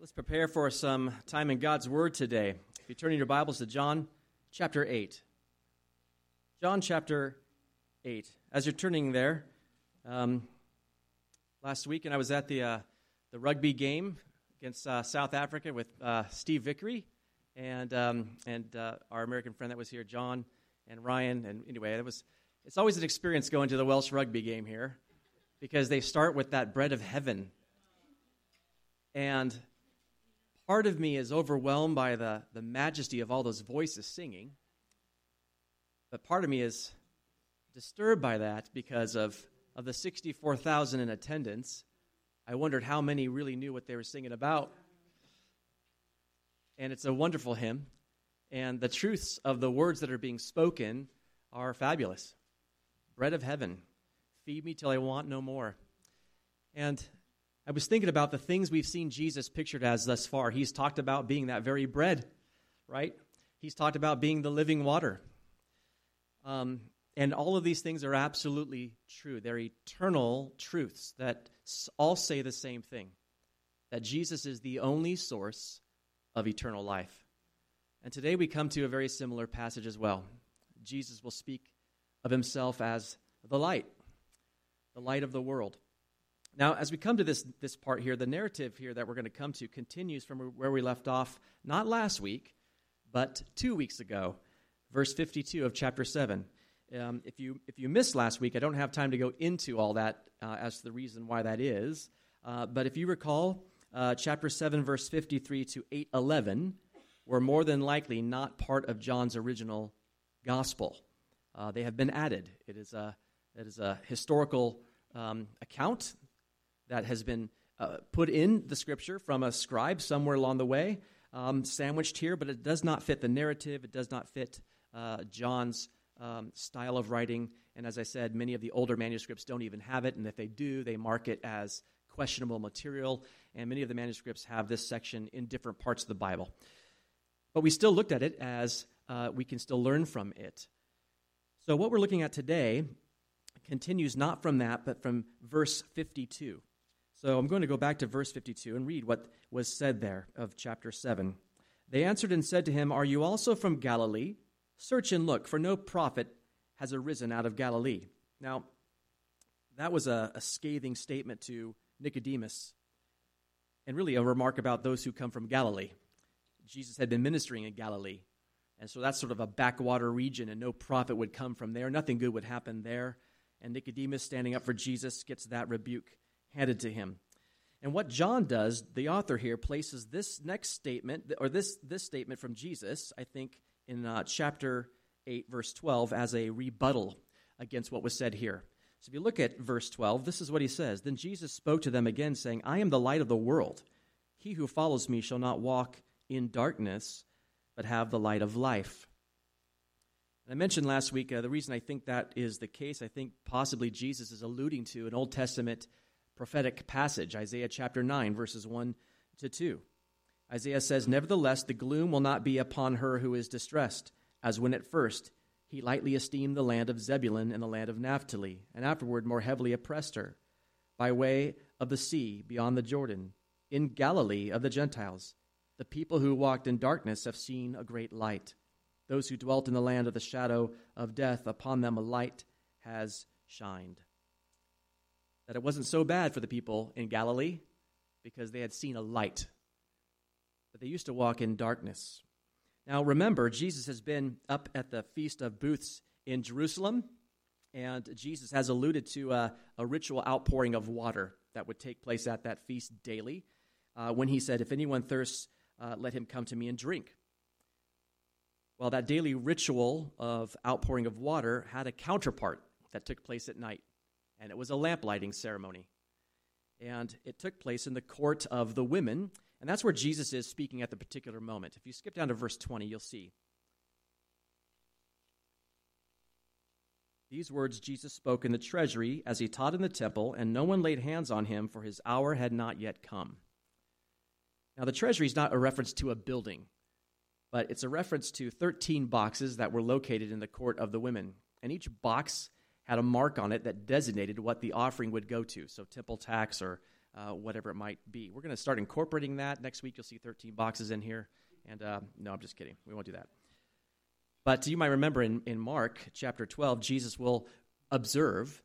Let's prepare for some time in God's Word today. If you turn in your Bibles to John chapter 8. John chapter 8. As you're turning there, um, last week, and I was at the, uh, the rugby game against uh, South Africa with uh, Steve Vickery and, um, and uh, our American friend that was here, John and Ryan. And anyway, it was, it's always an experience going to the Welsh rugby game here because they start with that bread of heaven. And part of me is overwhelmed by the, the majesty of all those voices singing, but part of me is disturbed by that because of, of the 64,000 in attendance. I wondered how many really knew what they were singing about. And it's a wonderful hymn, and the truths of the words that are being spoken are fabulous. Bread of heaven, feed me till I want no more. And I was thinking about the things we've seen Jesus pictured as thus far. He's talked about being that very bread, right? He's talked about being the living water. Um, and all of these things are absolutely true. They're eternal truths that all say the same thing that Jesus is the only source of eternal life. And today we come to a very similar passage as well. Jesus will speak of himself as the light, the light of the world. Now, as we come to this, this part here, the narrative here that we're going to come to continues from where we left off, not last week, but two weeks ago, verse 52 of chapter 7. Um, if, you, if you missed last week, I don't have time to go into all that uh, as to the reason why that is. Uh, but if you recall, uh, chapter 7, verse 53 to 811 were more than likely not part of John's original gospel. Uh, they have been added. It is a, it is a historical um, account that has been uh, put in the scripture from a scribe somewhere along the way, um, sandwiched here, but it does not fit the narrative. It does not fit uh, John's um, style of writing. And as I said, many of the older manuscripts don't even have it, and if they do, they mark it as questionable material. And many of the manuscripts have this section in different parts of the Bible. But we still looked at it as uh, we can still learn from it. So, what we're looking at today continues not from that, but from verse 52. So I'm going to go back to verse 52 and read what was said there of chapter 7. They answered and said to him, Are you also from Galilee? Search and look, for no prophet has arisen out of Galilee. Now, that was a, a scathing statement to Nicodemus, and really a remark about those who come from Galilee. Jesus had been ministering in Galilee, and so that's sort of a backwater region, and no prophet would come from there. Nothing good would happen there. And Nicodemus, standing up for Jesus, gets that rebuke handed to him. And what John does, the author here places this next statement, or this, this statement from Jesus, I think, in uh, chapter 8, verse 12, as a rebuttal against what was said here. So if you look at verse 12, this is what he says Then Jesus spoke to them again, saying, I am the light of the world. He who follows me shall not walk in darkness, but have the light of life. And I mentioned last week uh, the reason I think that is the case, I think possibly Jesus is alluding to an Old Testament prophetic passage, Isaiah chapter 9, verses 1 to 2. Isaiah says, Nevertheless, the gloom will not be upon her who is distressed, as when at first he lightly esteemed the land of Zebulun and the land of Naphtali, and afterward more heavily oppressed her, by way of the sea beyond the Jordan, in Galilee of the Gentiles. The people who walked in darkness have seen a great light. Those who dwelt in the land of the shadow of death, upon them a light has shined that it wasn't so bad for the people in Galilee because they had seen a light, but they used to walk in darkness. Now, remember, Jesus has been up at the Feast of Booths in Jerusalem, and Jesus has alluded to a, a ritual outpouring of water that would take place at that feast daily uh, when he said, If anyone thirsts, uh, let him come to me and drink. Well, that daily ritual of outpouring of water had a counterpart that took place at night and it was a lamp lighting ceremony. And it took place in the court of the women, and that's where Jesus is speaking at the particular moment. If you skip down to verse 20, you'll see. These words Jesus spoke in the treasury as he taught in the temple, and no one laid hands on him, for his hour had not yet come. Now, the treasury is not a reference to a building, but it's a reference to 13 boxes that were located in the court of the women. And each box had a mark on it that designated what the offering would go to. So, temple tax or uh, whatever it might be. We're going to start incorporating that. Next week, you'll see 13 boxes in here. And uh, no, I'm just kidding. We won't do that. But you might remember in, in Mark chapter 12, Jesus will observe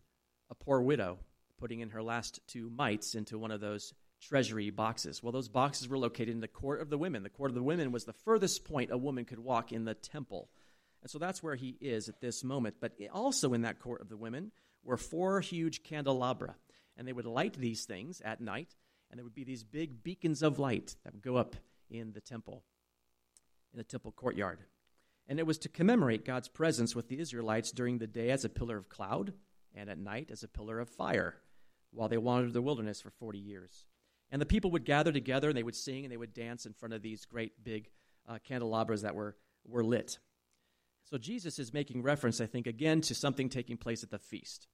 a poor widow putting in her last two mites into one of those treasury boxes. Well, those boxes were located in the court of the women. The court of the women was the furthest point a woman could walk in the temple. And so that's where he is at this moment. But also in that court of the women were four huge candelabra. And they would light these things at night, and there would be these big beacons of light that would go up in the temple, in the temple courtyard. And it was to commemorate God's presence with the Israelites during the day as a pillar of cloud and at night as a pillar of fire while they wandered the wilderness for 40 years. And the people would gather together and they would sing and they would dance in front of these great big uh, candelabras that were, were lit. So Jesus is making reference, I think, again to something taking place at the feast.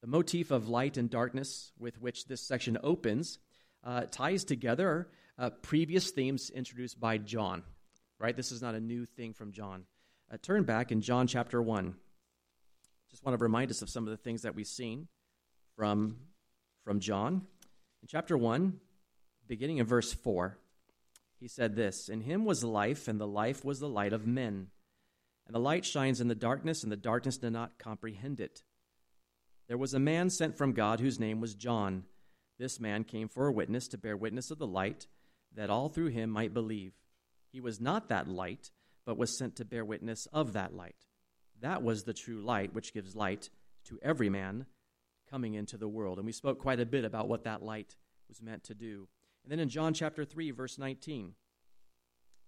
The motif of light and darkness with which this section opens uh, ties together uh, previous themes introduced by John. Right? This is not a new thing from John. Uh, turn back in John chapter 1. Just want to remind us of some of the things that we've seen from, from John. In chapter 1, beginning in verse 4, he said this In him was life, and the life was the light of men. And the light shines in the darkness, and the darkness did not comprehend it. There was a man sent from God whose name was John. This man came for a witness to bear witness of the light, that all through him might believe. He was not that light, but was sent to bear witness of that light. That was the true light, which gives light to every man coming into the world. And we spoke quite a bit about what that light was meant to do. And then in John chapter 3, verse 19,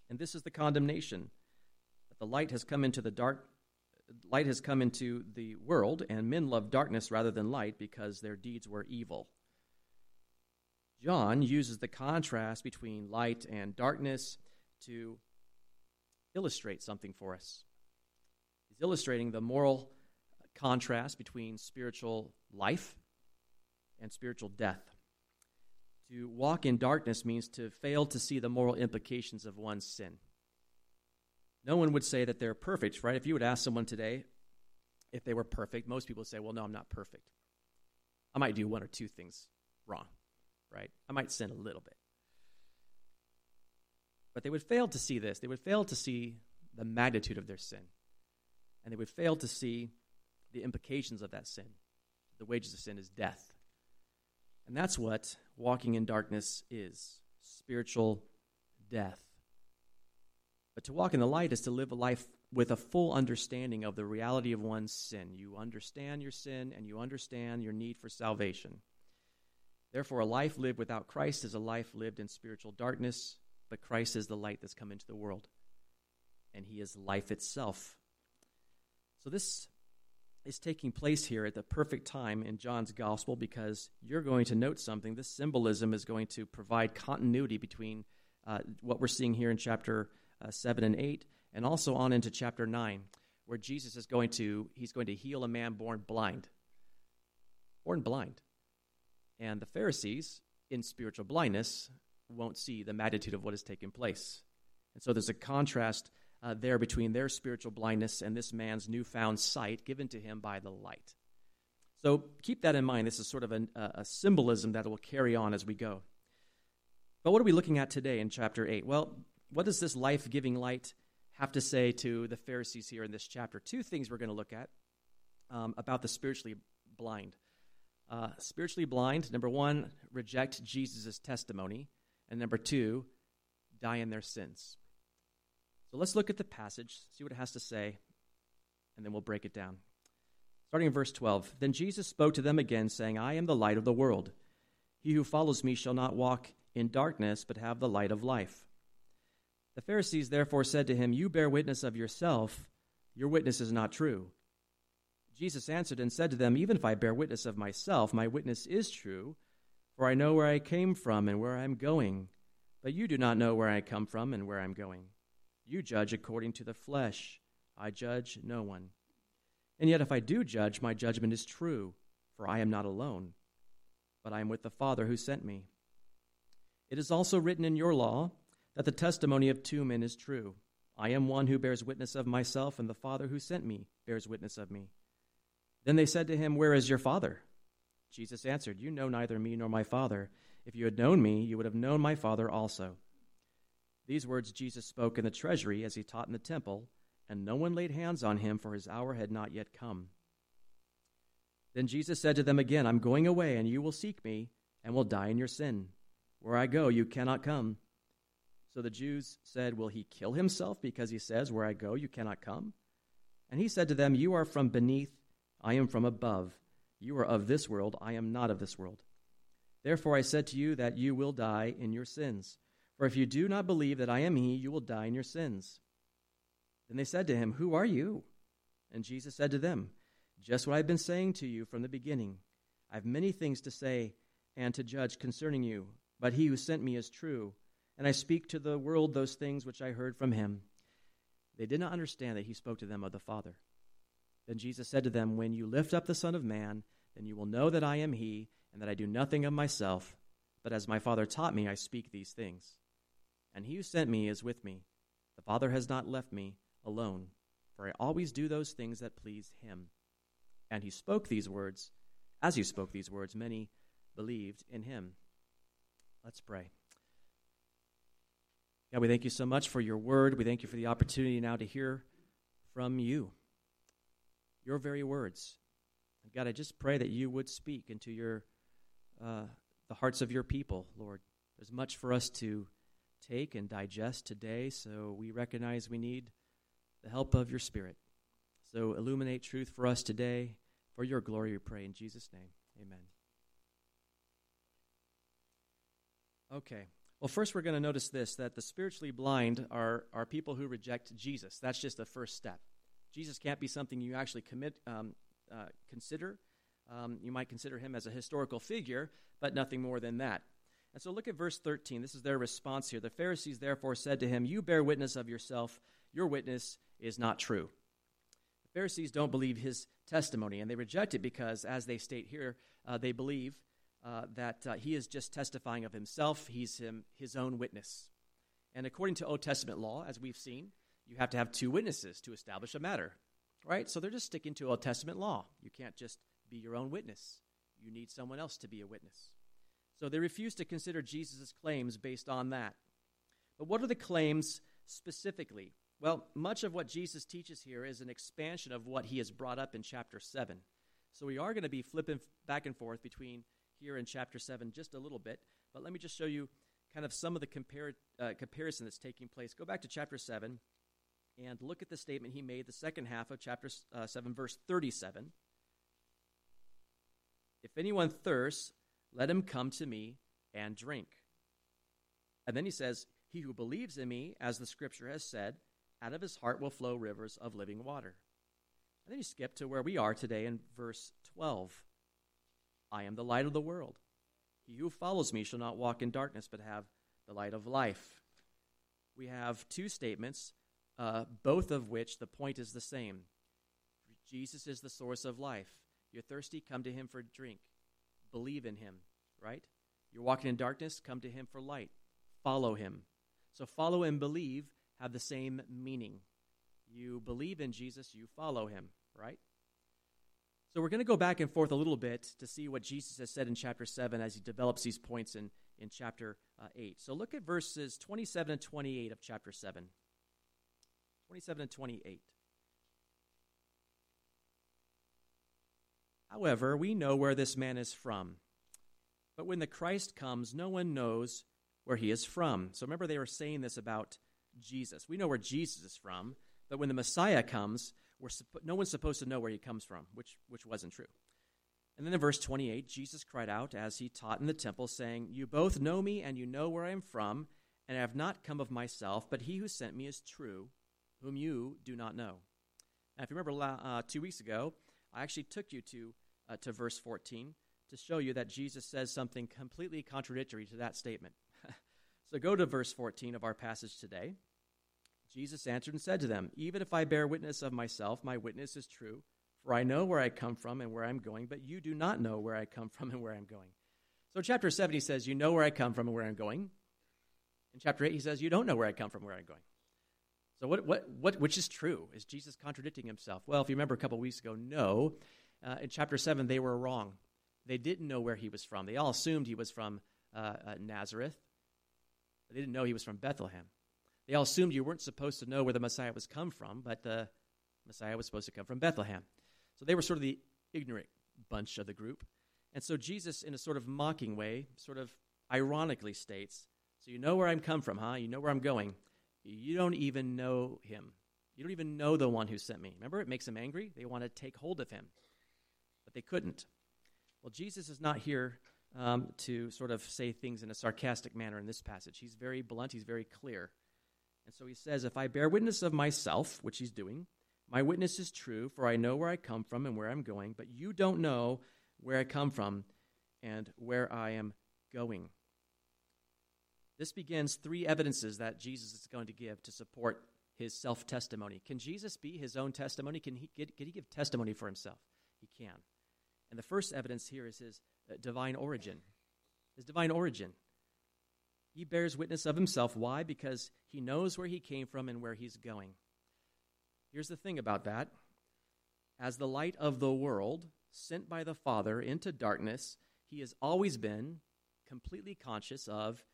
and this is the condemnation that the light has come into the dark light has come into the world and men love darkness rather than light because their deeds were evil. John uses the contrast between light and darkness to illustrate something for us. He's illustrating the moral contrast between spiritual life and spiritual death. To walk in darkness means to fail to see the moral implications of one's sin. No one would say that they're perfect, right? If you would ask someone today if they were perfect, most people would say, well, no, I'm not perfect. I might do one or two things wrong, right? I might sin a little bit. But they would fail to see this. They would fail to see the magnitude of their sin. And they would fail to see the implications of that sin. The wages of sin is death. And that's what walking in darkness is spiritual death. But to walk in the light is to live a life with a full understanding of the reality of one's sin. You understand your sin and you understand your need for salvation. Therefore, a life lived without Christ is a life lived in spiritual darkness, but Christ is the light that's come into the world. And he is life itself. So, this is taking place here at the perfect time in John's gospel because you're going to note something. This symbolism is going to provide continuity between uh, what we're seeing here in chapter uh, 7 and 8 and also on into chapter 9 where Jesus is going to he's going to heal a man born blind. Born blind. And the Pharisees in spiritual blindness won't see the magnitude of what has taken place. And so there's a contrast uh, there between their spiritual blindness and this man's newfound sight given to him by the light. So keep that in mind. This is sort of a, a symbolism that will carry on as we go. But what are we looking at today in chapter 8? Well, what does this life giving light have to say to the Pharisees here in this chapter? Two things we're going to look at um, about the spiritually blind. Uh, spiritually blind, number one, reject Jesus' testimony. And number two, die in their sins. So let's look at the passage, see what it has to say, and then we'll break it down. Starting in verse 12 Then Jesus spoke to them again, saying, I am the light of the world. He who follows me shall not walk in darkness, but have the light of life. The Pharisees therefore said to him, You bear witness of yourself, your witness is not true. Jesus answered and said to them, Even if I bear witness of myself, my witness is true, for I know where I came from and where I am going. But you do not know where I come from and where I am going. You judge according to the flesh. I judge no one. And yet, if I do judge, my judgment is true, for I am not alone, but I am with the Father who sent me. It is also written in your law that the testimony of two men is true. I am one who bears witness of myself, and the Father who sent me bears witness of me. Then they said to him, Where is your Father? Jesus answered, You know neither me nor my Father. If you had known me, you would have known my Father also. These words Jesus spoke in the treasury as he taught in the temple, and no one laid hands on him, for his hour had not yet come. Then Jesus said to them again, I'm going away, and you will seek me, and will die in your sin. Where I go, you cannot come. So the Jews said, Will he kill himself because he says, Where I go, you cannot come? And he said to them, You are from beneath, I am from above. You are of this world, I am not of this world. Therefore I said to you that you will die in your sins. For if you do not believe that I am he, you will die in your sins. Then they said to him, Who are you? And Jesus said to them, Just what I've been saying to you from the beginning. I have many things to say and to judge concerning you, but he who sent me is true, and I speak to the world those things which I heard from him. They did not understand that he spoke to them of the Father. Then Jesus said to them, When you lift up the Son of Man, then you will know that I am he, and that I do nothing of myself, but as my Father taught me, I speak these things. And he who sent me is with me. The Father has not left me alone, for I always do those things that please him. And he spoke these words. As he spoke these words, many believed in him. Let's pray. God, we thank you so much for your word. We thank you for the opportunity now to hear from you your very words. And God, I just pray that you would speak into your uh, the hearts of your people, Lord. There's much for us to take and digest today, so we recognize we need the help of your Spirit. So illuminate truth for us today. For your glory, we pray in Jesus' name. Amen. Okay. Well, first we're going to notice this that the spiritually blind are, are people who reject Jesus. That's just the first step. Jesus can't be something you actually commit, um, uh, consider. Um, you might consider him as a historical figure, but nothing more than that. And so look at verse 13. This is their response here. The Pharisees therefore said to him, You bear witness of yourself, your witness is not true. The Pharisees don't believe his testimony, and they reject it because, as they state here, uh, they believe uh, that uh, he is just testifying of himself, he's him, his own witness. And according to Old Testament law, as we've seen, you have to have two witnesses to establish a matter, right? So they're just sticking to Old Testament law. You can't just be your own witness, you need someone else to be a witness. So they refuse to consider Jesus' claims based on that. But what are the claims specifically? Well, much of what Jesus teaches here is an expansion of what he has brought up in chapter 7. So we are going to be flipping back and forth between here in chapter 7 just a little bit. But let me just show you kind of some of the compar- uh, comparison that's taking place. Go back to chapter 7 and look at the statement he made, the second half of chapter uh, 7, verse 37. If anyone thirsts, let him come to me and drink. And then he says, He who believes in me, as the scripture has said, out of his heart will flow rivers of living water. And then you skip to where we are today in verse 12. I am the light of the world. He who follows me shall not walk in darkness, but have the light of life. We have two statements uh, both of which the point is the same. Jesus is the source of life. You're thirsty, come to him for drink. Believe in him, right? You're walking in darkness, come to him for light. Follow him. So follow and believe have the same meaning. You believe in Jesus, you follow him, right? So we're going to go back and forth a little bit to see what Jesus has said in chapter 7 as he develops these points in, in chapter uh, 8. So look at verses 27 and 28 of chapter 7. 27 and 28. However, we know where this man is from. But when the Christ comes, no one knows where he is from. So remember, they were saying this about Jesus. We know where Jesus is from, but when the Messiah comes, no one's supposed to know where he comes from, which, which wasn't true. And then in verse 28, Jesus cried out as he taught in the temple, saying, You both know me, and you know where I am from, and I have not come of myself, but he who sent me is true whom you do not know. Now, if you remember uh, two weeks ago, I actually took you to, uh, to verse 14 to show you that Jesus says something completely contradictory to that statement. so go to verse 14 of our passage today. Jesus answered and said to them, Even if I bear witness of myself, my witness is true, for I know where I come from and where I'm going, but you do not know where I come from and where I'm going. So, chapter 7, he says, You know where I come from and where I'm going. In chapter 8, he says, You don't know where I come from and where I'm going. So, what, what, what, which is true? Is Jesus contradicting himself? Well, if you remember a couple weeks ago, no. Uh, in chapter 7, they were wrong. they didn't know where he was from. They all assumed he was from uh, uh, Nazareth. They didn't know he was from Bethlehem. They all assumed you weren't supposed to know where the Messiah was come from, but the Messiah was supposed to come from Bethlehem. So they were sort of the ignorant bunch of the group. And so Jesus, in a sort of mocking way, sort of ironically states, So you know where I'm come from, huh? You know where I'm going. You don't even know him. You don't even know the one who sent me. Remember, it makes them angry. They want to take hold of him, but they couldn't. Well, Jesus is not here um, to sort of say things in a sarcastic manner in this passage. He's very blunt, he's very clear. And so he says, If I bear witness of myself, which he's doing, my witness is true, for I know where I come from and where I'm going, but you don't know where I come from and where I am going. This begins three evidences that Jesus is going to give to support his self testimony. Can Jesus be his own testimony? Can he, can he give testimony for himself? He can. And the first evidence here is his uh, divine origin. His divine origin. He bears witness of himself. Why? Because he knows where he came from and where he's going. Here's the thing about that as the light of the world, sent by the Father into darkness, he has always been completely conscious of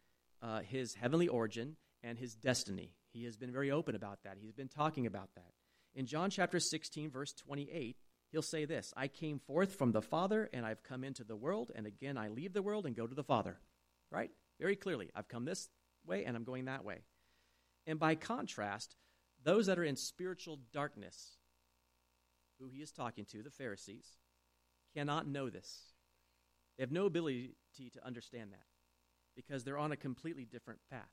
uh, his heavenly origin and his destiny. He has been very open about that. He's been talking about that. In John chapter 16, verse 28, he'll say this I came forth from the Father, and I've come into the world, and again I leave the world and go to the Father. Right? Very clearly. I've come this way, and I'm going that way. And by contrast, those that are in spiritual darkness, who he is talking to, the Pharisees, cannot know this. They have no ability to understand that because they're on a completely different path.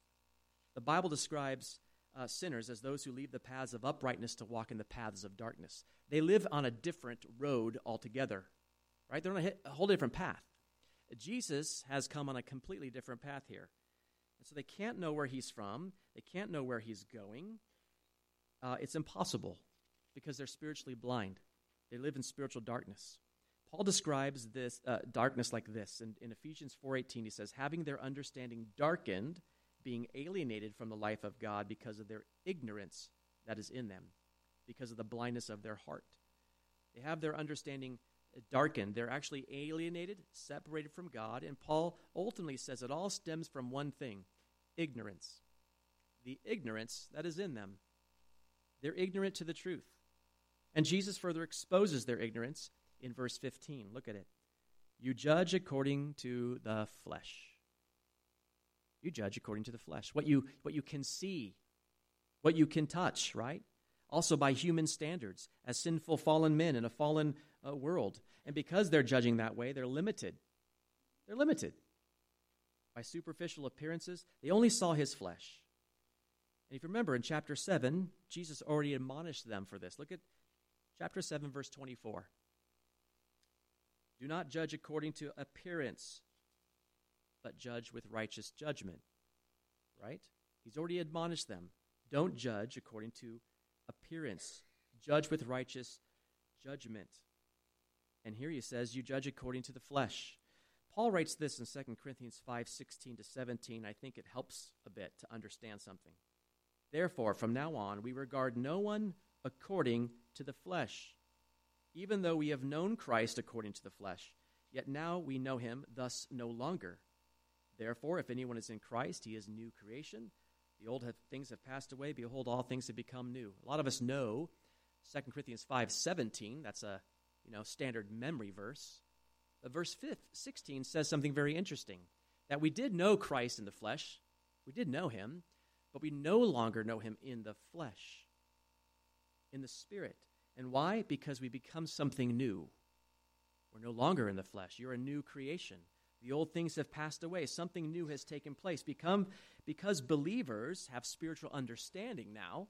The Bible describes uh, sinners as those who leave the paths of uprightness to walk in the paths of darkness. They live on a different road altogether, right? They're on a, a whole different path. Jesus has come on a completely different path here. And so they can't know where he's from, they can't know where he's going. Uh, it's impossible because they're spiritually blind. They live in spiritual darkness. Paul describes this uh, darkness like this in, in Ephesians 4:18. He says, "Having their understanding darkened, being alienated from the life of God because of their ignorance that is in them, because of the blindness of their heart. They have their understanding darkened. They're actually alienated, separated from God. And Paul ultimately says it all stems from one thing ignorance. The ignorance that is in them. They're ignorant to the truth. And Jesus further exposes their ignorance in verse 15. Look at it. You judge according to the flesh. You judge according to the flesh. What you, what you can see, what you can touch, right? Also by human standards, as sinful fallen men in a fallen uh, world. And because they're judging that way, they're limited. They're limited by superficial appearances. They only saw his flesh. And if you remember in chapter 7, Jesus already admonished them for this. Look at chapter 7, verse 24. Do not judge according to appearance, but judge with righteous judgment. Right? He's already admonished them. Don't judge according to appearance, judge with righteous judgment. And here he says, You judge according to the flesh. Paul writes this in 2 Corinthians 5 16 to 17. I think it helps a bit to understand something. Therefore, from now on, we regard no one according to the flesh. Even though we have known Christ according to the flesh, yet now we know him thus no longer. Therefore, if anyone is in Christ, he is new creation. The old have, things have passed away. Behold, all things have become new. A lot of us know 2 Corinthians 5 17. That's a you know, standard memory verse. But verse 5, 16 says something very interesting that we did know Christ in the flesh. We did know him, but we no longer know him in the flesh, in the spirit. And why? Because we become something new. We're no longer in the flesh. You're a new creation. The old things have passed away. Something new has taken place. Become, because believers have spiritual understanding now,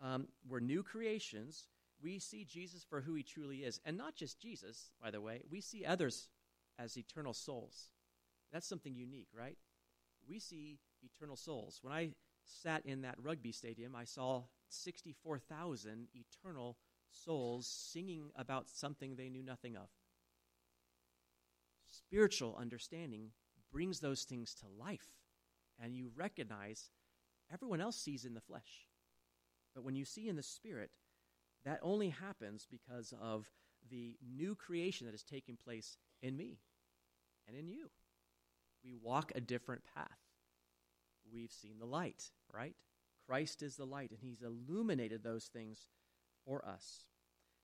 um, we're new creations. We see Jesus for who he truly is. And not just Jesus, by the way, we see others as eternal souls. That's something unique, right? We see eternal souls. When I sat in that rugby stadium, I saw 64,000 eternal souls singing about something they knew nothing of. Spiritual understanding brings those things to life, and you recognize everyone else sees in the flesh. But when you see in the spirit, that only happens because of the new creation that is taking place in me and in you. We walk a different path. We've seen the light, right? Christ is the light, and He's illuminated those things for us.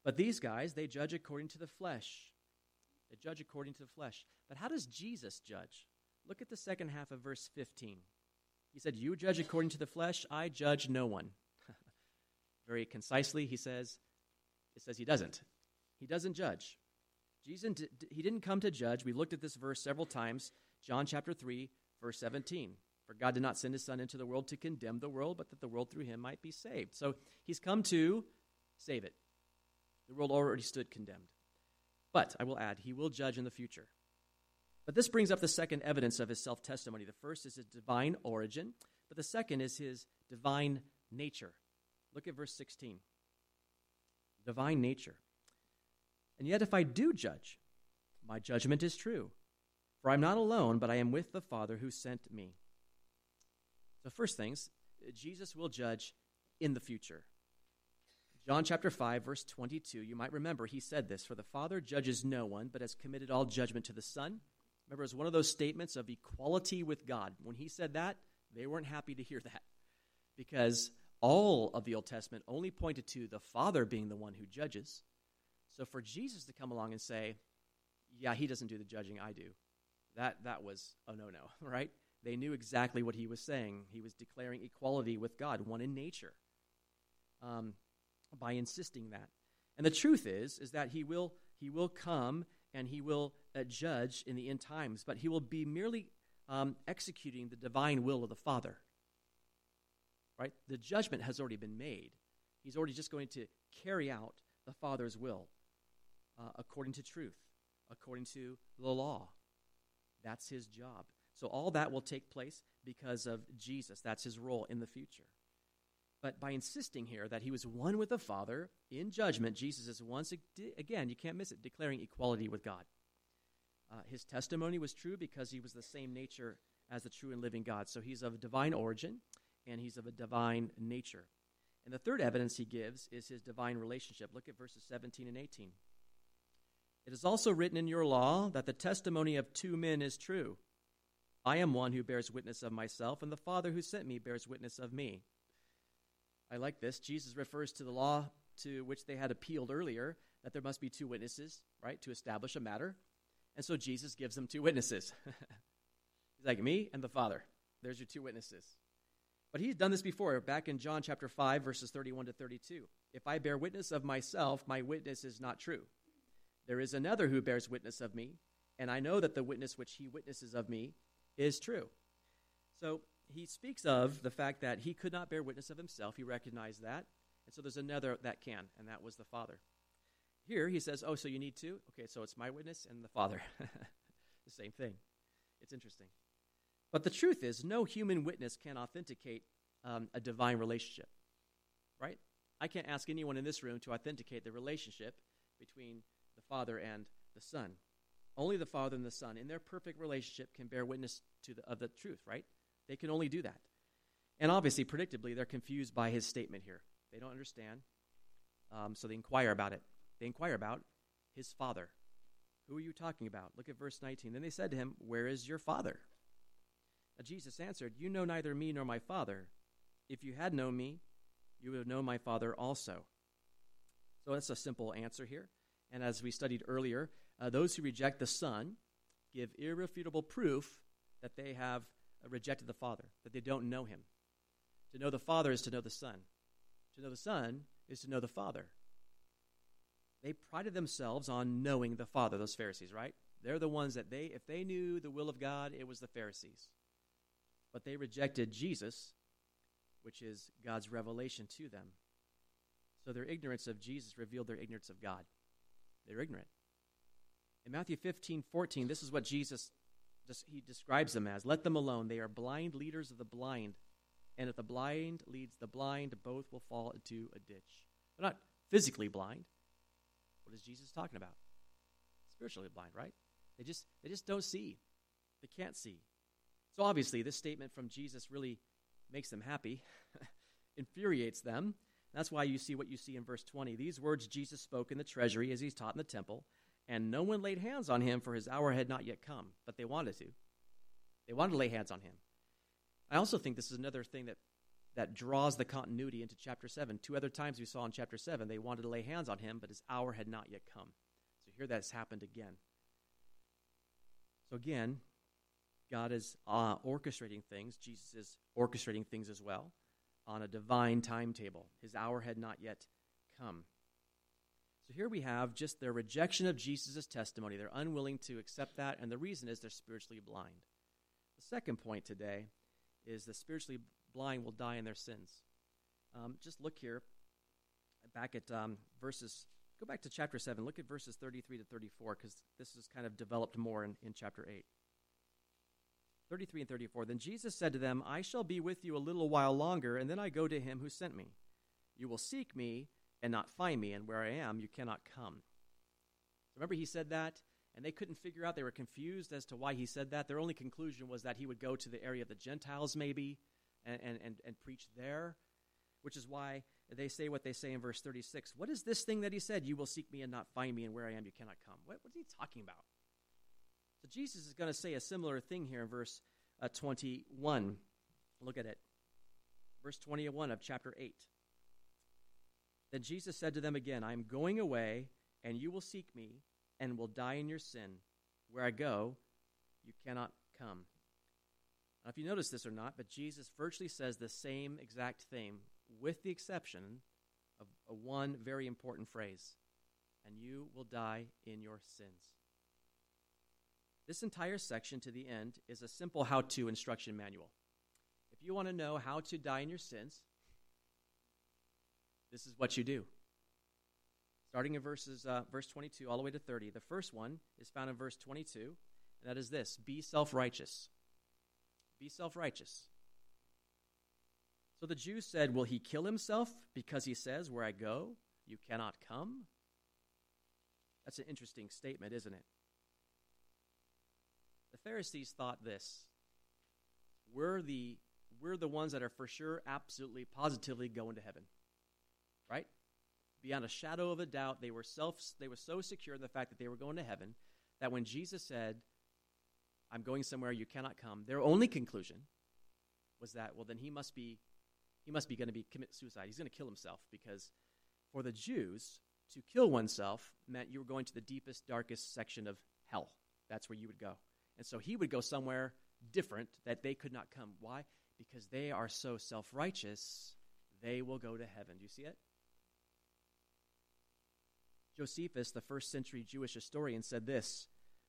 But these guys, they judge according to the flesh. They judge according to the flesh. But how does Jesus judge? Look at the second half of verse 15. He said, You judge according to the flesh, I judge no one. Very concisely, he says, it says he doesn't. He doesn't judge. Jesus, he didn't come to judge. We looked at this verse several times. John chapter 3, verse 17. For God did not send his Son into the world to condemn the world, but that the world through him might be saved. So he's come to save it. The world already stood condemned. But I will add, he will judge in the future. But this brings up the second evidence of his self testimony. The first is his divine origin, but the second is his divine nature. Look at verse 16. Divine nature. And yet, if I do judge, my judgment is true. For I'm not alone, but I am with the Father who sent me. So, first things, Jesus will judge in the future. John chapter 5, verse 22, you might remember he said this For the Father judges no one, but has committed all judgment to the Son. Remember, it was one of those statements of equality with God. When he said that, they weren't happy to hear that because all of the Old Testament only pointed to the Father being the one who judges. So for Jesus to come along and say, yeah, he doesn't do the judging, I do, that, that was a no no, right? They knew exactly what he was saying. He was declaring equality with God, one in nature, um, by insisting that. And the truth is, is that he will, he will come and he will uh, judge in the end times, but he will be merely um, executing the divine will of the Father. Right? The judgment has already been made. He's already just going to carry out the Father's will uh, according to truth, according to the law. That's his job. So all that will take place because of Jesus. That's his role in the future. But by insisting here that he was one with the Father in judgment, Jesus is once again, you can't miss it, declaring equality with God. Uh, his testimony was true because he was the same nature as the true and living God. So he's of divine origin and he's of a divine nature. And the third evidence he gives is his divine relationship. Look at verses 17 and 18. It is also written in your law that the testimony of two men is true. I am one who bears witness of myself, and the Father who sent me bears witness of me. I like this. Jesus refers to the law to which they had appealed earlier that there must be two witnesses, right, to establish a matter. And so Jesus gives them two witnesses. He's like, me and the Father. There's your two witnesses. But he's done this before, back in John chapter 5, verses 31 to 32. If I bear witness of myself, my witness is not true. There is another who bears witness of me, and I know that the witness which he witnesses of me is true. So he speaks of the fact that he could not bear witness of himself. He recognized that. And so there's another that can, and that was the Father. Here he says, Oh, so you need two? Okay, so it's my witness and the Father. the same thing. It's interesting. But the truth is, no human witness can authenticate um, a divine relationship, right? I can't ask anyone in this room to authenticate the relationship between the Father and the Son. Only the Father and the Son, in their perfect relationship, can bear witness to the, of the truth, right? They can only do that. And obviously, predictably, they're confused by his statement here. They don't understand, um, so they inquire about it. They inquire about his Father. Who are you talking about? Look at verse 19. Then they said to him, Where is your Father? Jesus answered, You know neither me nor my Father. If you had known me, you would have known my Father also. So that's a simple answer here. And as we studied earlier, uh, those who reject the Son give irrefutable proof that they have uh, rejected the Father, that they don't know him. To know the Father is to know the Son. To know the Son is to know the Father. They prided themselves on knowing the Father, those Pharisees, right? They're the ones that they, if they knew the will of God, it was the Pharisees. But they rejected Jesus, which is God's revelation to them. So their ignorance of Jesus revealed their ignorance of God. They're ignorant. In Matthew 15, 14, this is what Jesus he describes them as. Let them alone. They are blind leaders of the blind. And if the blind leads the blind, both will fall into a ditch. They're not physically blind. What is Jesus talking about? Spiritually blind, right? They just they just don't see. They can't see. So obviously, this statement from Jesus really makes them happy, infuriates them. That's why you see what you see in verse 20. These words Jesus spoke in the treasury as he's taught in the temple, and no one laid hands on him, for his hour had not yet come. But they wanted to. They wanted to lay hands on him. I also think this is another thing that, that draws the continuity into chapter 7. Two other times we saw in chapter 7, they wanted to lay hands on him, but his hour had not yet come. So here that's happened again. So again, God is uh, orchestrating things. Jesus is orchestrating things as well on a divine timetable. His hour had not yet come. So here we have just their rejection of Jesus' testimony. They're unwilling to accept that, and the reason is they're spiritually blind. The second point today is the spiritually blind will die in their sins. Um, just look here, back at um, verses, go back to chapter 7, look at verses 33 to 34, because this is kind of developed more in, in chapter 8. 33 and 34. Then Jesus said to them, I shall be with you a little while longer, and then I go to him who sent me. You will seek me and not find me, and where I am, you cannot come. Remember, he said that, and they couldn't figure out. They were confused as to why he said that. Their only conclusion was that he would go to the area of the Gentiles, maybe, and, and, and, and preach there, which is why they say what they say in verse 36. What is this thing that he said? You will seek me and not find me, and where I am, you cannot come. What, what is he talking about? So Jesus is going to say a similar thing here in verse uh, 21. Look at it. Verse 21 of chapter 8. Then Jesus said to them again, I am going away, and you will seek me, and will die in your sin. Where I go, you cannot come. Now, if you notice this or not, but Jesus virtually says the same exact thing, with the exception of one very important phrase and you will die in your sins. This entire section to the end is a simple how to instruction manual. If you want to know how to die in your sins, this is what you do. Starting in verses, uh, verse 22 all the way to 30. The first one is found in verse 22, and that is this Be self righteous. Be self righteous. So the Jews said, Will he kill himself because he says, Where I go, you cannot come? That's an interesting statement, isn't it? Pharisees thought this we're the, we're the ones that are for sure, absolutely, positively going to heaven. Right? Beyond a shadow of a doubt, they were, self, they were so secure in the fact that they were going to heaven that when Jesus said, I'm going somewhere you cannot come, their only conclusion was that, well, then he must be he must be going to be commit suicide. He's going to kill himself because for the Jews, to kill oneself meant you were going to the deepest, darkest section of hell. That's where you would go. And so he would go somewhere different that they could not come. Why? Because they are so self righteous, they will go to heaven. Do you see it? Josephus, the first century Jewish historian, said this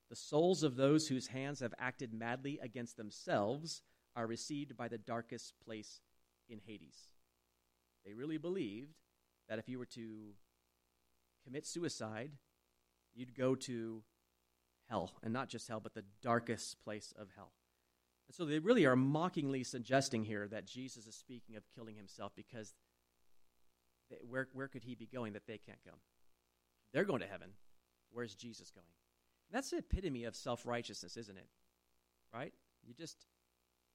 The souls of those whose hands have acted madly against themselves are received by the darkest place in Hades. They really believed that if you were to commit suicide, you'd go to hell, and not just hell, but the darkest place of hell. And so they really are mockingly suggesting here that Jesus is speaking of killing himself because they, where, where could he be going that they can't come? They're going to heaven. Where's Jesus going? And that's the epitome of self righteousness, isn't it? Right? You just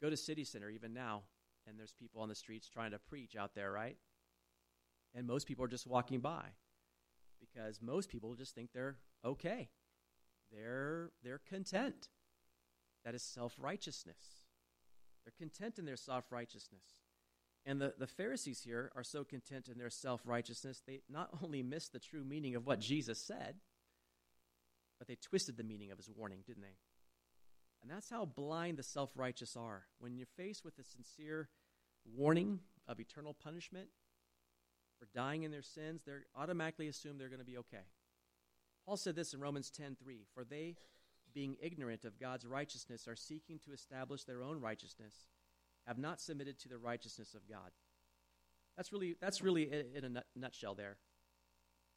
go to City Center even now, and there's people on the streets trying to preach out there, right? And most people are just walking by because most people just think they're okay. They're, they're content. That is self righteousness. They're content in their self righteousness. And the, the Pharisees here are so content in their self righteousness, they not only missed the true meaning of what Jesus said, but they twisted the meaning of his warning, didn't they? And that's how blind the self righteous are. When you're faced with a sincere warning of eternal punishment for dying in their sins, they automatically assume they're going to be okay. Paul said this in Romans 10:3, "For they, being ignorant of God's righteousness, are seeking to establish their own righteousness, have not submitted to the righteousness of God." That's really that's really in a nutshell there.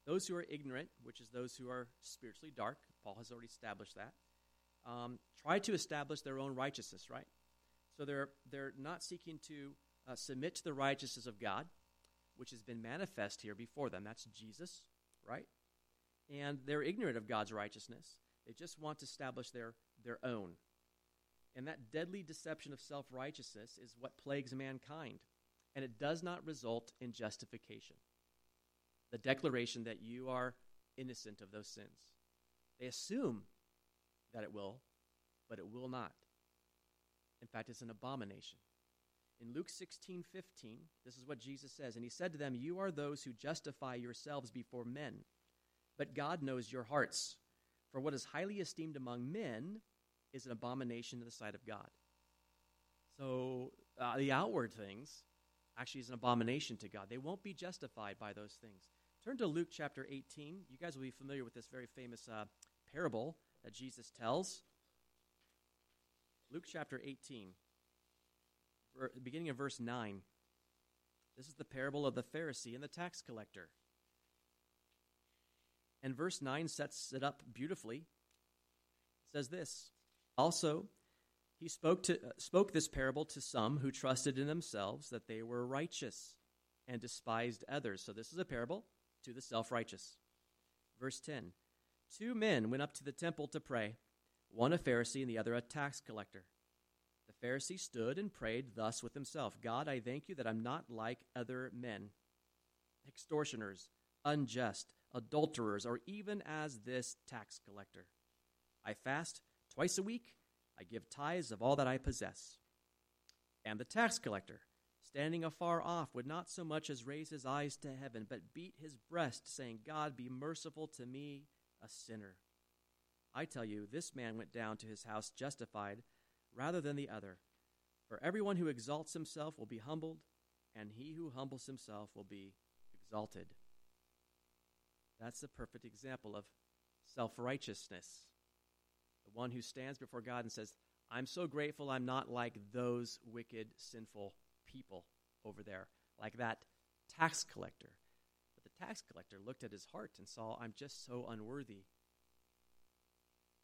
Those who are ignorant, which is those who are spiritually dark, Paul has already established that, um, try to establish their own righteousness, right? So they're they're not seeking to uh, submit to the righteousness of God, which has been manifest here before them. That's Jesus, right? And they're ignorant of God's righteousness. They just want to establish their, their own. And that deadly deception of self righteousness is what plagues mankind. And it does not result in justification. The declaration that you are innocent of those sins. They assume that it will, but it will not. In fact, it's an abomination. In Luke 16 15, this is what Jesus says. And he said to them, You are those who justify yourselves before men, but God knows your hearts. For what is highly esteemed among men is an abomination in the sight of God. So uh, the outward things actually is an abomination to God. They won't be justified by those things. Turn to Luke chapter 18. You guys will be familiar with this very famous uh, parable that Jesus tells. Luke chapter 18, beginning of verse 9. This is the parable of the Pharisee and the tax collector. And verse 9 sets it up beautifully. It says this Also, he spoke, to, uh, spoke this parable to some who trusted in themselves that they were righteous and despised others. So, this is a parable to the self righteous. Verse 10 Two men went up to the temple to pray, one a Pharisee and the other a tax collector. The Pharisee stood and prayed thus with himself God, I thank you that I'm not like other men, extortioners, unjust, adulterers, or even as this tax collector. I fast twice a week, I give tithes of all that I possess. And the tax collector, standing afar off, would not so much as raise his eyes to heaven, but beat his breast, saying, God, be merciful to me, a sinner. I tell you, this man went down to his house justified rather than the other. For everyone who exalts himself will be humbled, and he who humbles himself will be exalted. That's the perfect example of self righteousness. The one who stands before God and says, I'm so grateful I'm not like those wicked, sinful people over there, like that tax collector. But the tax collector looked at his heart and saw, I'm just so unworthy.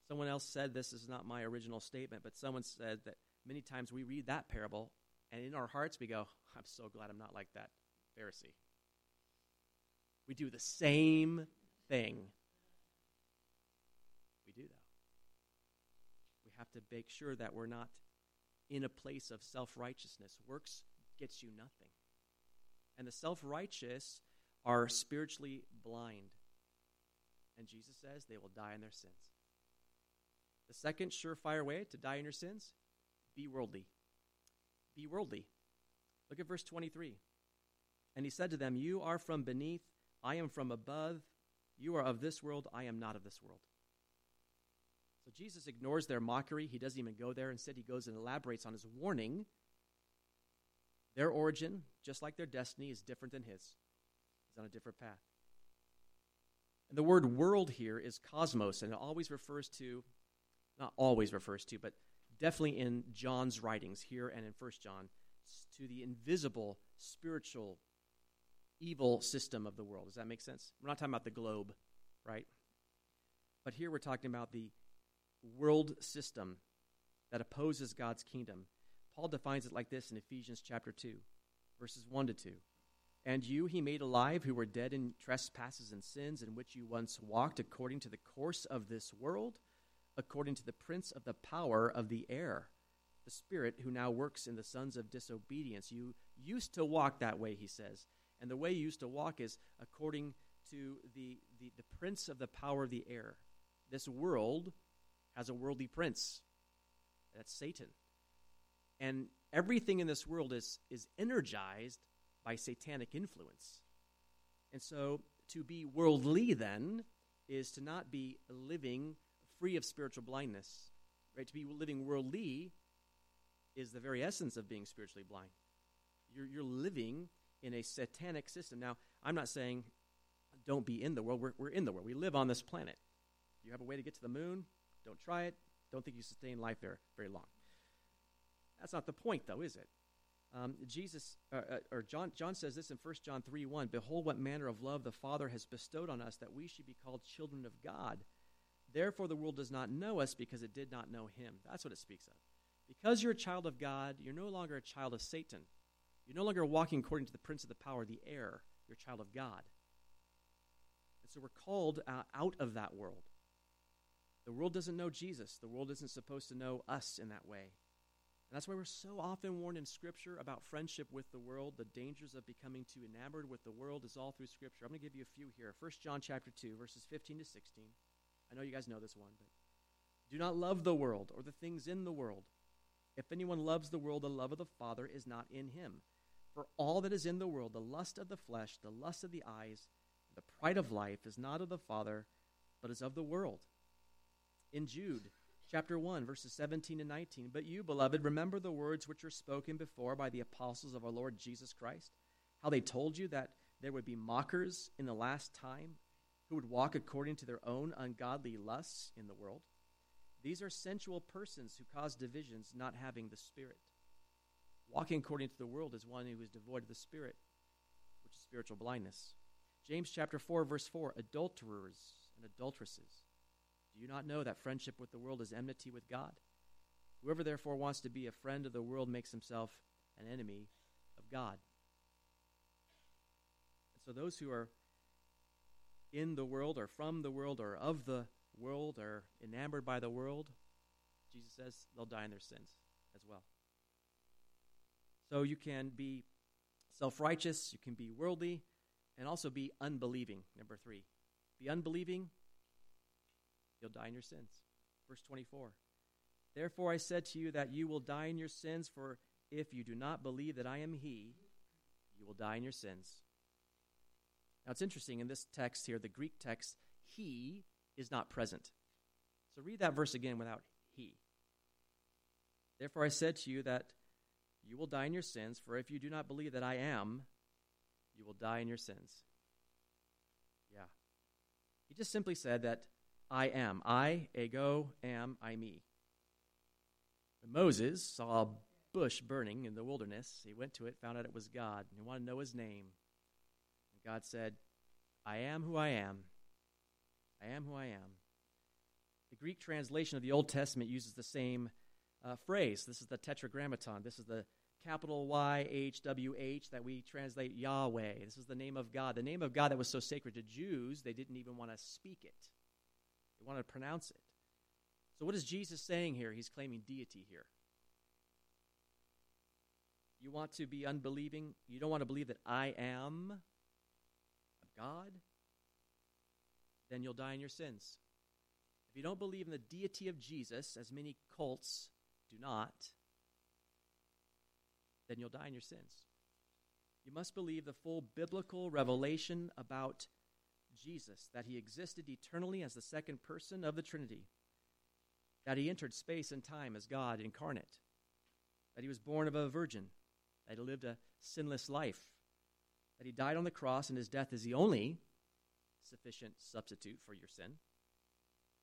Someone else said, this is not my original statement, but someone said that many times we read that parable, and in our hearts we go, I'm so glad I'm not like that Pharisee. We do the same thing. We do, though. We have to make sure that we're not in a place of self righteousness. Works gets you nothing. And the self righteous are spiritually blind. And Jesus says they will die in their sins. The second surefire way to die in your sins be worldly. Be worldly. Look at verse 23. And he said to them, You are from beneath, I am from above. You are of this world, I am not of this world. So Jesus ignores their mockery. He doesn't even go there. Instead, he goes and elaborates on his warning. Their origin, just like their destiny, is different than his. He's on a different path. And the word world here is cosmos, and it always refers to, not always refers to, but definitely in John's writings here and in First John, to the invisible spiritual evil system of the world. Does that make sense? We're not talking about the globe, right? But here we're talking about the world system that opposes God's kingdom. Paul defines it like this in Ephesians chapter 2, verses 1 to 2. And you he made alive who were dead in trespasses and sins, in which you once walked according to the course of this world, according to the prince of the power of the air, the spirit who now works in the sons of disobedience. You used to walk that way, he says and the way you used to walk is according to the, the, the prince of the power of the air. This world has a worldly prince. That's Satan. And everything in this world is, is energized by satanic influence. And so to be worldly then is to not be living free of spiritual blindness. Right? To be living worldly is the very essence of being spiritually blind. You're, you're living in a satanic system. Now, I'm not saying don't be in the world. We're, we're in the world. We live on this planet. You have a way to get to the moon. Don't try it. Don't think you sustain life there very long. That's not the point, though, is it? Um, Jesus, uh, uh, or John, John says this in 1 John 3 1 Behold, what manner of love the Father has bestowed on us that we should be called children of God. Therefore, the world does not know us because it did not know him. That's what it speaks of. Because you're a child of God, you're no longer a child of Satan. You're no longer walking according to the prince of the power of the air. You're a child of God. And so we're called uh, out of that world. The world doesn't know Jesus. The world isn't supposed to know us in that way. And that's why we're so often warned in Scripture about friendship with the world. The dangers of becoming too enamored with the world is all through Scripture. I'm going to give you a few here. 1 John chapter 2, verses 15 to 16. I know you guys know this one, but do not love the world or the things in the world. If anyone loves the world, the love of the Father is not in him. For all that is in the world, the lust of the flesh, the lust of the eyes, the pride of life, is not of the Father, but is of the world. In Jude chapter 1, verses 17 and 19, But you, beloved, remember the words which were spoken before by the apostles of our Lord Jesus Christ, how they told you that there would be mockers in the last time who would walk according to their own ungodly lusts in the world. These are sensual persons who cause divisions, not having the Spirit. Walking according to the world is one who is devoid of the Spirit, which is spiritual blindness. James chapter 4, verse 4 Adulterers and adulteresses, do you not know that friendship with the world is enmity with God? Whoever therefore wants to be a friend of the world makes himself an enemy of God. And so those who are in the world or from the world or of the world or enamored by the world, Jesus says they'll die in their sins as well. So you can be self righteous, you can be worldly, and also be unbelieving. Number three. Be unbelieving, you'll die in your sins. Verse 24. Therefore I said to you that you will die in your sins, for if you do not believe that I am He, you will die in your sins. Now it's interesting in this text here, the Greek text, He is not present. So read that verse again without He. Therefore I said to you that you will die in your sins, for if you do not believe that I am, you will die in your sins. Yeah. He just simply said that I am. I, ego, am, I, me. When Moses saw a bush burning in the wilderness, he went to it, found out it was God, and he wanted to know his name. And God said, I am who I am. I am who I am. The Greek translation of the Old Testament uses the same uh, phrase. This is the tetragrammaton. This is the capital Y H W H that we translate Yahweh. This is the name of God. The name of God that was so sacred to Jews, they didn't even want to speak it, they wanted to pronounce it. So, what is Jesus saying here? He's claiming deity here. You want to be unbelieving? You don't want to believe that I am God? Then you'll die in your sins. If you don't believe in the deity of Jesus, as many cults do not, then you'll die in your sins. You must believe the full biblical revelation about Jesus, that he existed eternally as the second person of the Trinity, that he entered space and time as God incarnate, that he was born of a virgin, that he lived a sinless life, that he died on the cross and his death is the only sufficient substitute for your sin,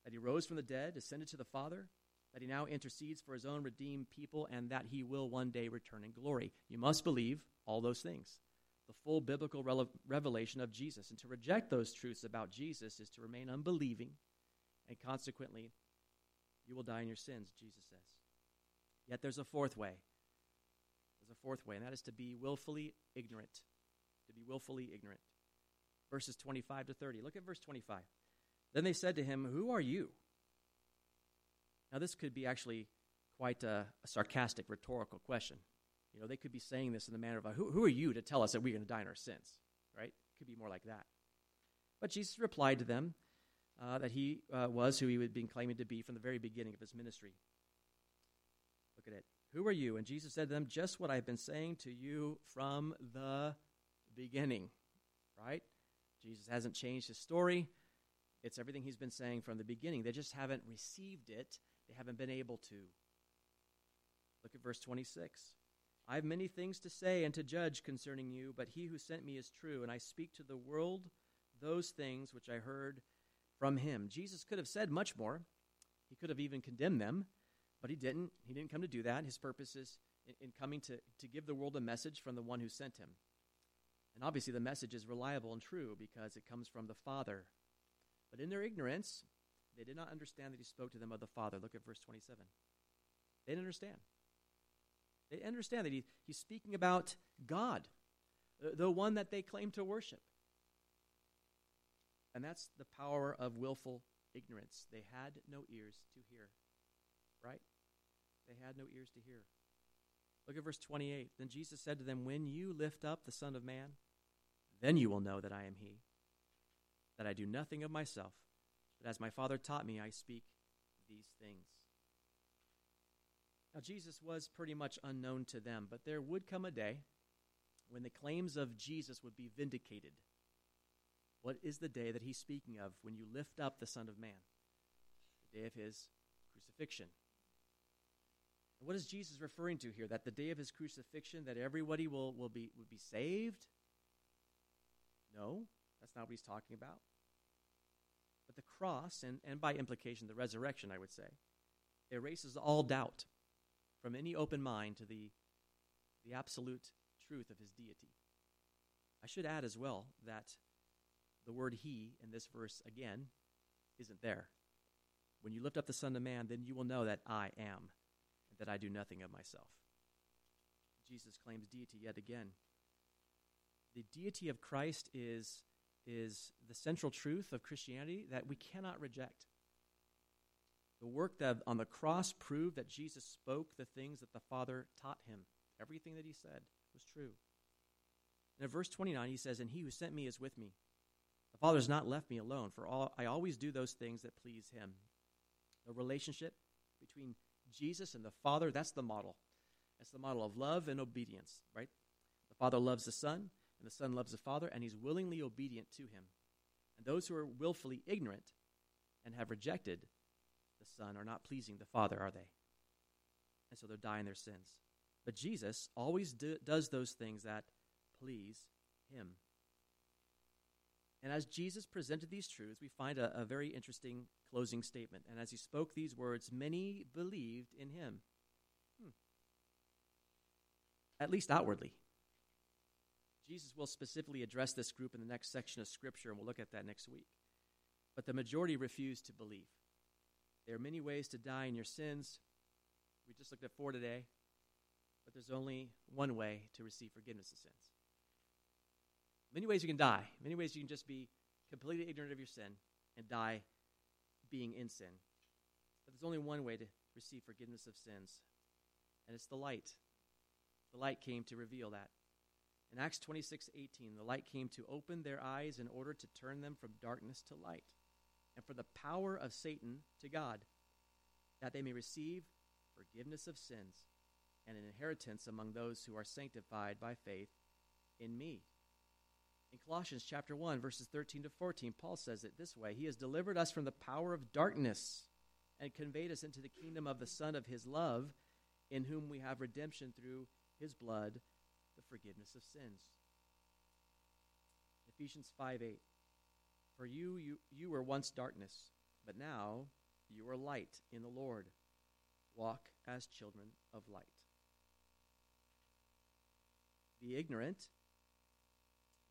that he rose from the dead, ascended to the Father, that he now intercedes for his own redeemed people, and that he will one day return in glory. You must believe all those things. The full biblical rele- revelation of Jesus. And to reject those truths about Jesus is to remain unbelieving, and consequently, you will die in your sins, Jesus says. Yet there's a fourth way. There's a fourth way, and that is to be willfully ignorant. To be willfully ignorant. Verses 25 to 30. Look at verse 25. Then they said to him, Who are you? Now, this could be actually quite a, a, sarcastic, rhetorical question. You know, they could be saying this in the manner of, who, who are you to tell us that we're going to die in our sins? Right? It could be more like that. But Jesus replied to them uh, that he uh, was who he had been claiming to be from the very beginning of his ministry. Look at it. Who are you? And Jesus said to them, Just what I've been saying to you from the beginning. Right? Jesus hasn't changed his story. It's everything he's been saying from the beginning. They just haven't received it they haven't been able to. Look at verse 26. I have many things to say and to judge concerning you, but he who sent me is true, and I speak to the world those things which I heard from him. Jesus could have said much more. He could have even condemned them, but he didn't. He didn't come to do that. His purpose is in, in coming to, to give the world a message from the one who sent him. And obviously, the message is reliable and true because it comes from the Father. But in their ignorance, they did not understand that he spoke to them of the Father. Look at verse 27. They didn't understand. They understand that he, he's speaking about God, the, the one that they claim to worship. And that's the power of willful ignorance. They had no ears to hear. Right? They had no ears to hear. Look at verse 28. Then Jesus said to them, When you lift up the Son of Man, then you will know that I am He, that I do nothing of myself But as my Father taught me, I speak these things. Now, Jesus was pretty much unknown to them, but there would come a day when the claims of Jesus would be vindicated. What is the day that he's speaking of when you lift up the Son of Man? The day of his crucifixion. And what is Jesus referring to here? That the day of his crucifixion, that everybody will, will, be, will be saved? No, that's not what he's talking about. But the cross, and, and by implication, the resurrection, I would say, erases all doubt from any open mind to the, the absolute truth of his deity. I should add as well that the word he in this verse again isn't there. When you lift up the Son of Man, then you will know that I am, and that I do nothing of myself. Jesus claims deity yet again. The deity of Christ is, is the central truth of Christianity that we cannot reject. The work that on the cross proved that Jesus spoke the things that the Father taught him. Everything that he said was true. And in verse 29, he says, And he who sent me is with me. The Father has not left me alone, for all, I always do those things that please him. The relationship between Jesus and the Father, that's the model. That's the model of love and obedience, right? The Father loves the Son, and the Son loves the Father, and he's willingly obedient to him. And those who are willfully ignorant and have rejected the Son are not pleasing the Father, are they? And so they're dying their sins. But Jesus always do, does those things that please Him. And as Jesus presented these truths, we find a, a, very interesting closing statement. And as he spoke these words, many believed in him. Hmm. At least outwardly. Jesus will specifically address this group in the next section of Scripture, and we'll look at that next week. But the majority refused to believe. There are many ways to die in your sins. We just looked at four today, but there's only one way to receive forgiveness of sins. Many ways you can die. Many ways you can just be completely ignorant of your sin and die being in sin. But there's only one way to receive forgiveness of sins, and it's the light. The light came to reveal that. In Acts 26 18, the light came to open their eyes in order to turn them from darkness to light and for the power of Satan to God, that they may receive forgiveness of sins and an inheritance among those who are sanctified by faith in me. In Colossians chapter 1 verses 13 to 14, Paul says it this way, he has delivered us from the power of darkness and conveyed us into the kingdom of the son of his love, in whom we have redemption through his blood, the forgiveness of sins. Ephesians 5 8. For you, you, you were once darkness, but now you are light in the Lord. Walk as children of light. Be ignorant,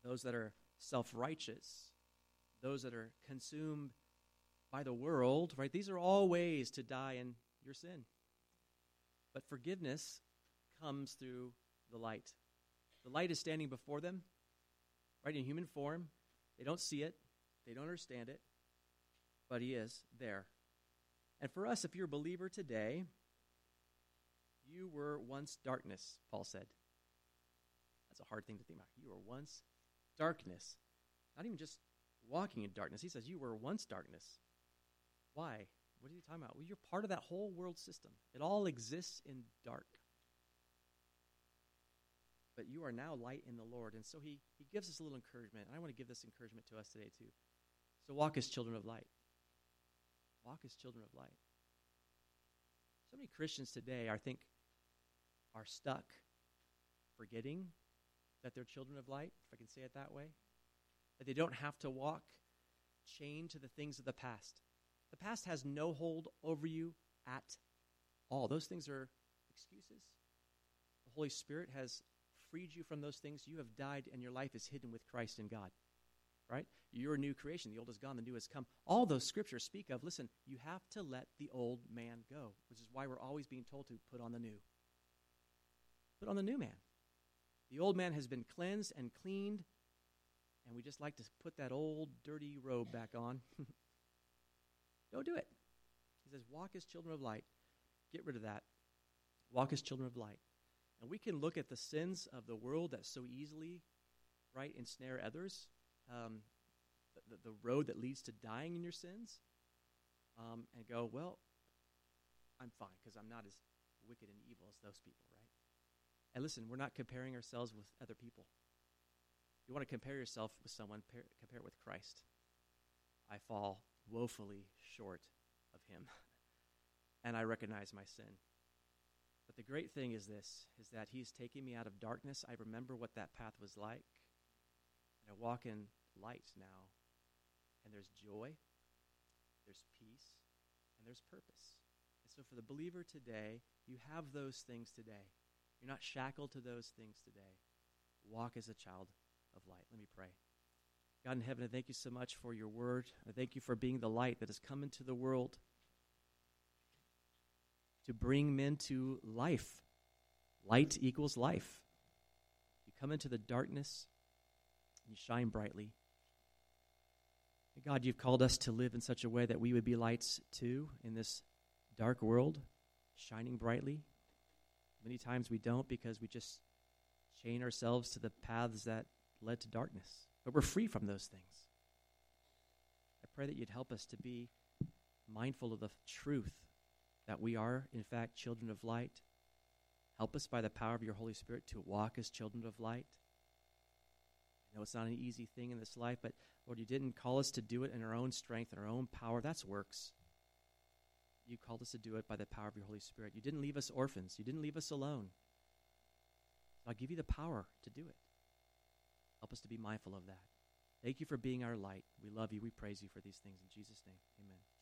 those that are self righteous, those that are consumed by the world, right? These are all ways to die in your sin. But forgiveness comes through the light. The light is standing before them, right, in human form. They don't see it, they don't understand it, but He is there. And for us, if you're a believer today, you were once darkness, Paul said. That's a hard thing to think about. You were once darkness. Not even just walking in darkness. He says you were once darkness. Why? What are you talking about? Well, you're part of that whole world system. It all exists in dark. You are now light in the Lord. And so he, he gives us a little encouragement. And I want to give this encouragement to us today, too. So walk as children of light. Walk as children of light. So many Christians today, I think, are stuck forgetting that they're children of light, if I can say it that way. That they don't have to walk chained to the things of the past. The past has no hold over you at all. Those things are excuses. The Holy Spirit has freed you from those things. You have died, and your life is hidden with Christ in God right? You're a new creation. The old is gone, the new has come. All those scriptures speak of, listen, you have to let the old man go, which is why we're always being told to put on the new. Put on the new man. The old man has been cleansed and cleaned, and we just like to put that old dirty robe back on. Don't do it. He says, walk as children of light. Get rid of that. Walk as children of light. And we can look at the sins of the world that so easily, right, ensnare others um, the, the road that leads to dying in your sins, um, and go, well, I'm fine because I'm not as wicked and evil as those people, right? And listen, we're not comparing ourselves with other people. You want to compare yourself with someone, compare, compare it with Christ. I fall woefully short of him, and I recognize my sin. But the great thing is this is that he's taking me out of darkness. I remember what that path was like. And I walk in light now. And there's joy, there's peace, and there's purpose. And so for the believer today, you have those things today. You're not shackled to those things today. Walk as a child of light. Let me pray. God in heaven, I thank you so much for your word. I thank you for being the light that has come into the world to bring men to life. Light equals life. You come into the darkness, and you shine brightly. God, you've called us to live in such a way that we would be lights too in this dark world, shining brightly. Many times we don't because we just chain ourselves to the paths that led to darkness. But we're free from those things. I pray that you'd help us to be mindful of the truth that we are, in fact, children of light. Help us by the power of your Holy Spirit to walk as children of light. I know it's not an easy thing in this life, but Lord, you didn't call us to do it in our own strength and our own power. That's works. You called us to do it by the power of your Holy Spirit. You didn't leave us orphans. You didn't leave us alone. So I'll give you the power to do it. Help us to be mindful of that. Thank you for being our light. We love you. We praise you for these things. In Jesus' name, amen.